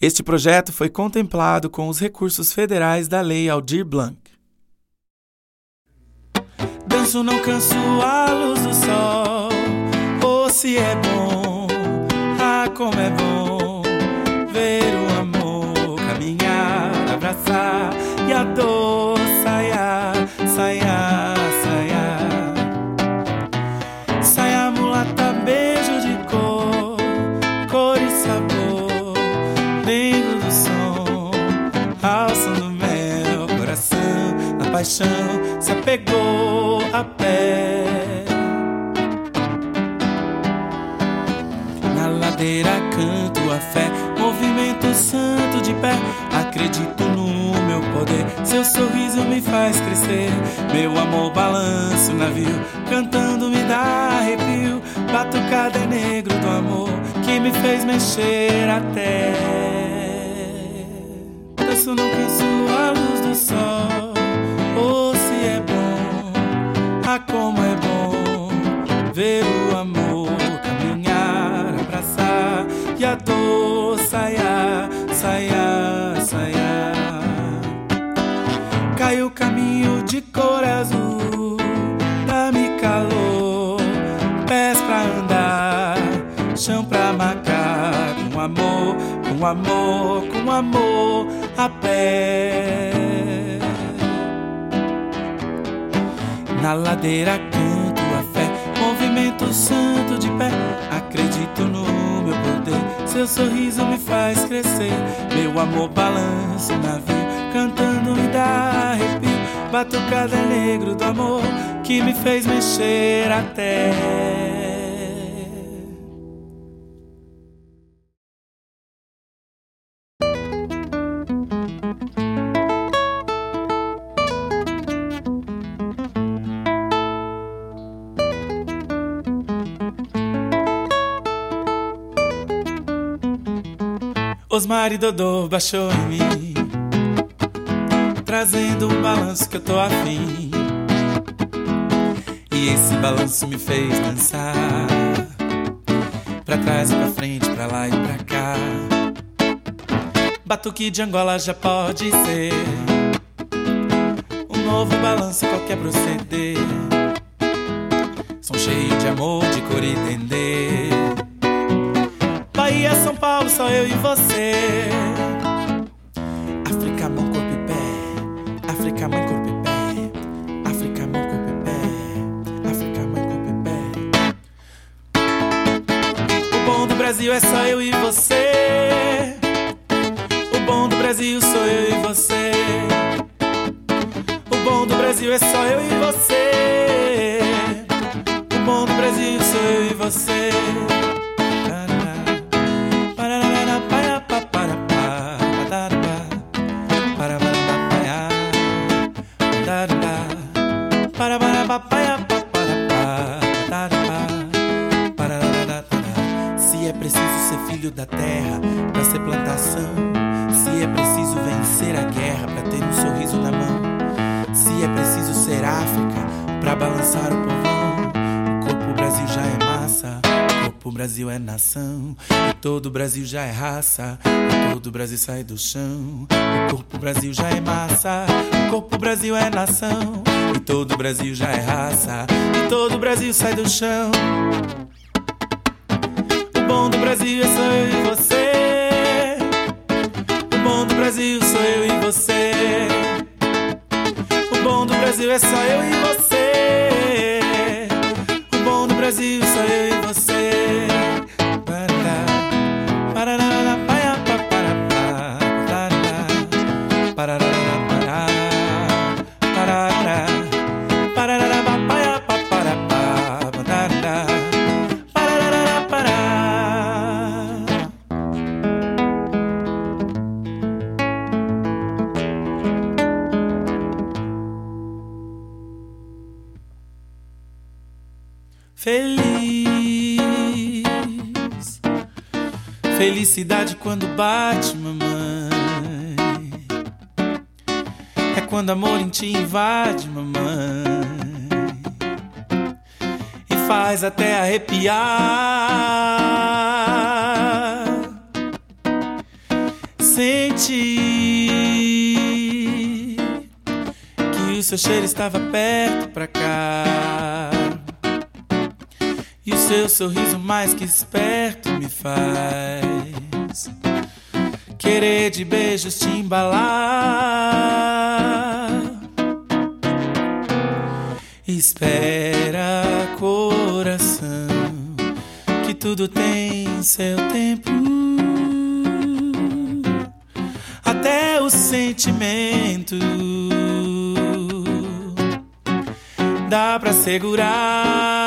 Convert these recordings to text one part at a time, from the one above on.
Este projeto foi contemplado com os recursos federais da Lei Aldir Blanc. Danço, não canso a luz do sol. Oh, se é bom, ah, como é bom ver o amor caminhar, abraçar e a dor saia, saia, paixão se apegou a pé. Na ladeira canto a fé, movimento santo de pé. Acredito no meu poder, seu sorriso me faz crescer. Meu amor balança o navio, cantando me dá arrepio. Batucada é negro do amor que me fez mexer até. Danço não canso a luz do sol. Cor azul, dá-me calor, pés pra andar, chão pra marcar, com amor, com amor, com amor a pé. Na ladeira canto a fé, movimento santo de pé. Acredito no meu poder, seu sorriso me faz crescer. Meu amor balança o navio, cantando me dá. Batucada é negro do amor que me fez mexer até. Osmar e Dodô baixou em mim, trazendo um balanço que eu tô afim. E esse balanço me fez dançar, pra trás e pra frente, pra lá e pra cá. Batuque de Angola já pode ser um novo balanço, qualquer proceder. Som cheio de amor, de cor e dendê. Bahia, São Paulo, só eu e você. Filho da terra pra ser plantação, se é preciso vencer a guerra pra ter um sorriso na mão, se é preciso ser África pra balançar o povão, o corpo Brasil já é massa, o corpo Brasil é nação, e todo Brasil já é raça, e todo Brasil sai do chão, o corpo Brasil já é massa, o corpo Brasil é nação, e todo Brasil já é raça, e todo Brasil sai do chão. Brasil só eu e você. O bom do Brasil sou eu e você. O bom do Brasil é só eu e você. O bom do Brasil sou eu e você. Felicidade quando bate, mamãe. É quando amor em ti invade, mamãe. E faz até arrepiar. Senti que o seu cheiro estava perto pra cá. E o seu sorriso mais que esperto me faz querer de beijos te embalar. Espera, coração, que tudo tem seu tempo. Até o sentimento dá pra segurar.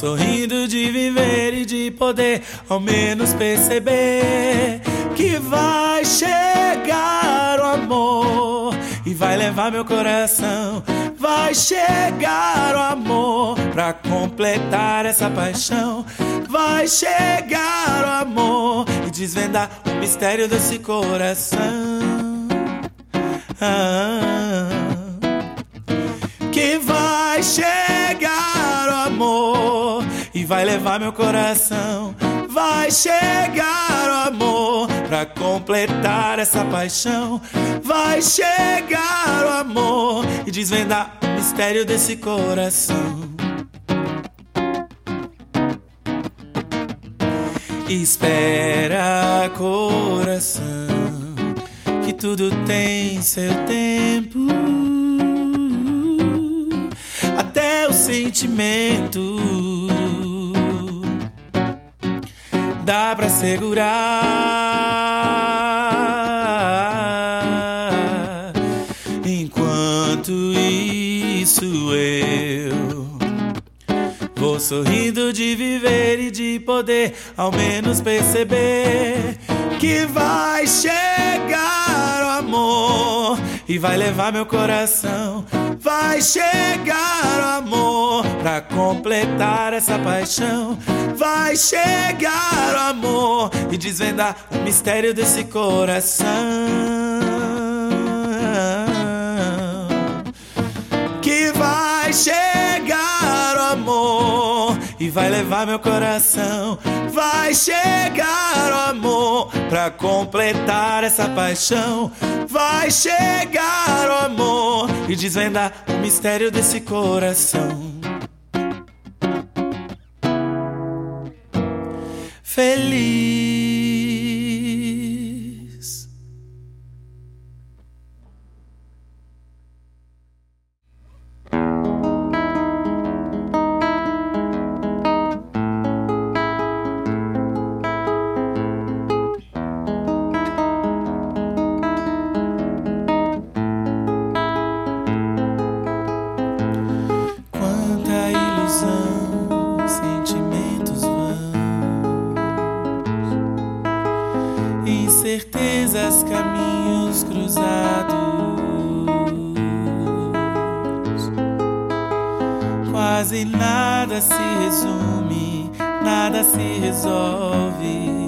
Sorrindo de viver e de poder ao menos perceber que vai chegar o amor e vai levar meu coração. Vai chegar o amor pra completar essa paixão. Vai chegar o amor e desvendar o mistério desse coração. Ah, que vai chegar vai levar meu coração. Vai chegar o amor pra completar essa paixão. Vai chegar o amor e desvendar o mistério desse coração. Espera, coração, que tudo tem seu tempo. Até o sentimento dá pra segurar. Enquanto isso eu vou sorrindo de viver e de poder ao menos perceber que vai chegar o amor e vai levar meu coração. Vai chegar o amor pra completar essa paixão. Vai chegar o amor e desvendar o mistério desse coração. Que vai chegar o amor e vai levar meu coração. Vai chegar o amor pra completar essa paixão. Vai chegar o amor e desvendar o mistério desse coração. Se resume, nada se resolve.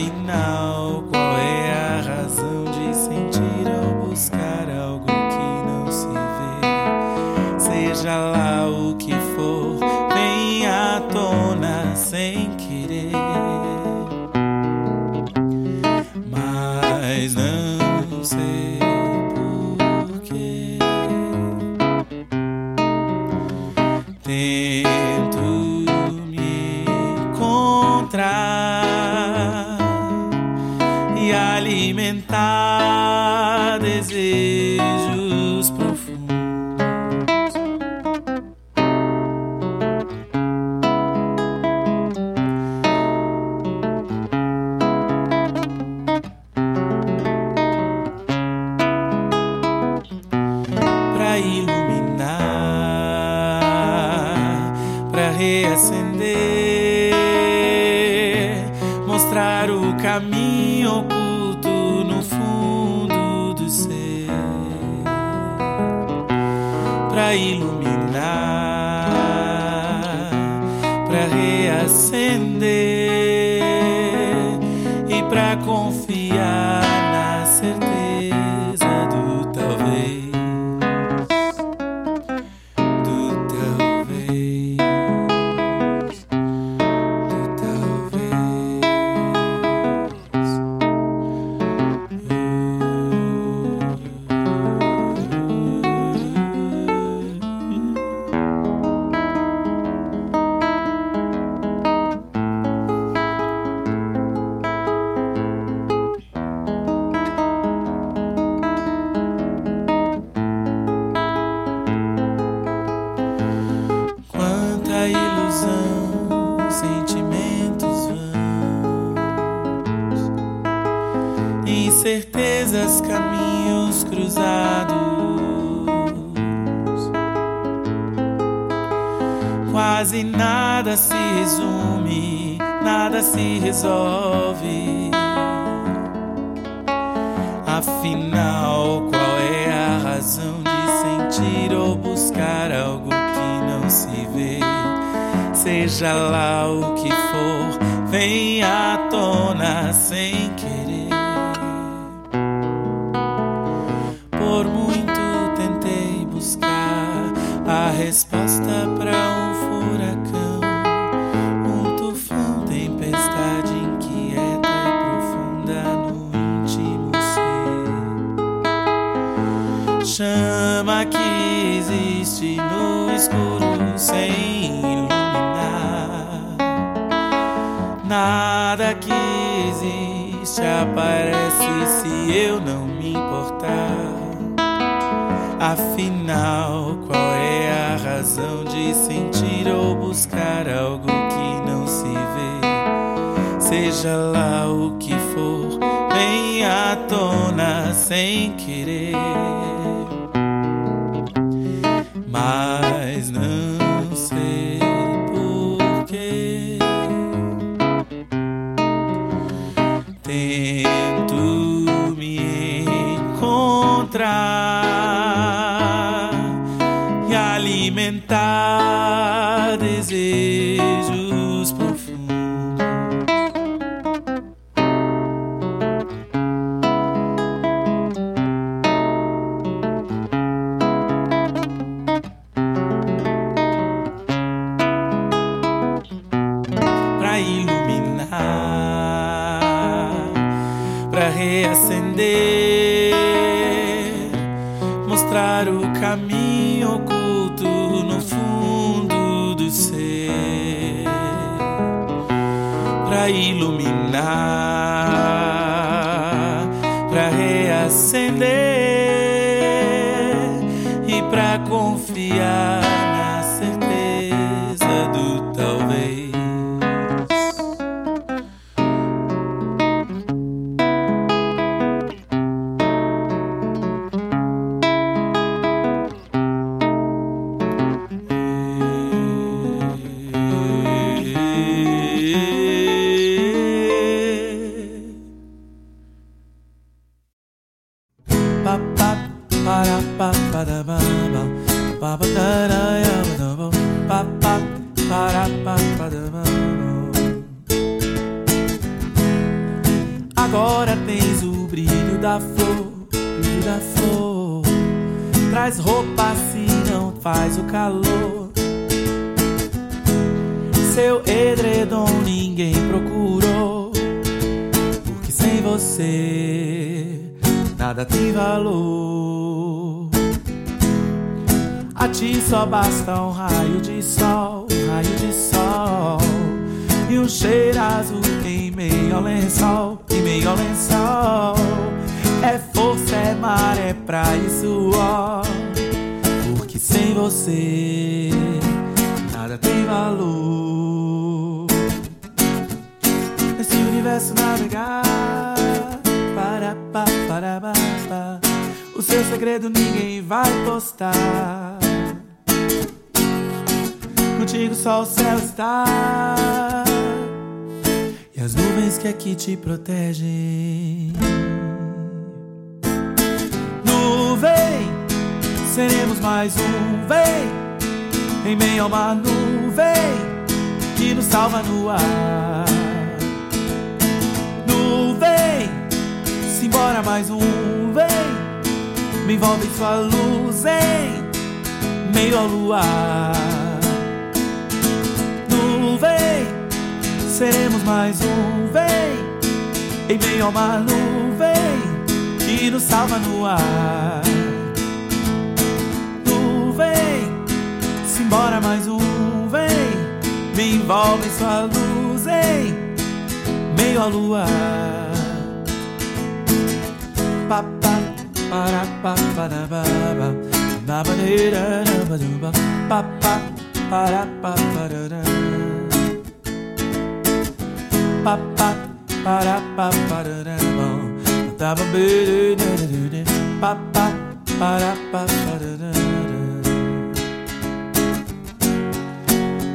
Afinal, alimentar desejos profundos. Pra iluminar, pra reacender e pra confiar nada se resume, nada se resolve. Afinal, qual é a razão de sentir ou buscar algo que não se vê? Seja lá o que for, vem à tona sem querer. Por muito tentei buscar a resposta Chama que existe no escuro sem iluminar. Nada que existe aparece se eu não me importar. Afinal, qual é a razão de sentir ou buscar algo que não se vê? Seja lá o que for, vem à tona sem querer. Mas reacender, Agora tens o brilho da flor, brilho da flor. Traz roupa se não faz o calor. Seu edredom ninguém procurou, porque sem você nada tem valor. A ti só basta um raio de sol, um raio de sol. Um cheiro azul em meio ao lençol, em meio ao lençol. É força, é mar, é praia e suor. Porque sem você nada tem valor. Nesse universo navegar, para, para, para. O seu segredo ninguém vai postar. Contigo só o céu está as nuvens que aqui te protegem. Nuvem, seremos mais um, vem, em meio a uma nuvem que nos salva no ar. Nuvem, simbora mais um, vem, me envolve em sua luz, em meio ao luar. Seremos mais um, vem, em meio ao mar nuvem que nos salva no ar. Nuvem, simbora mais um, vem, me envolve em sua luz, em meio ao luar. Pa, pa, para, pa, para, ba, ba, na maneira, na pa, pa, para, pa, para, pa pa para pa para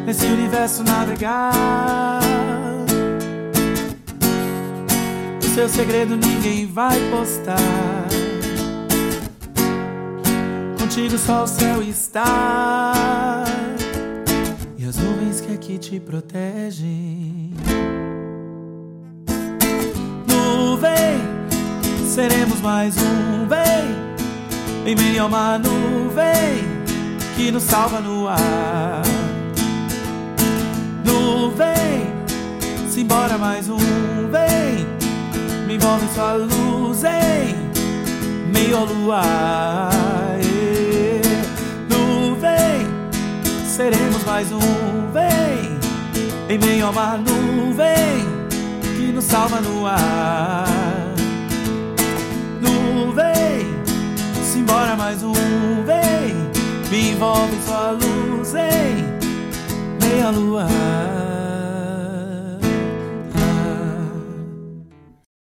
nesse universo navegar o seu segredo ninguém vai postar. Contigo só o céu está e as nuvens que aqui te protegem seremos mais um, vem, em meio a uma nuvem que nos salva no ar. Nuvem, simbora mais um, vem, me envolve sua luz, em meio ao luar. Nuvem, seremos mais um, vem, em meio a uma nuvem que nos salva no ar. Embora mais um vem. Me envolve sua luz, em Meia lua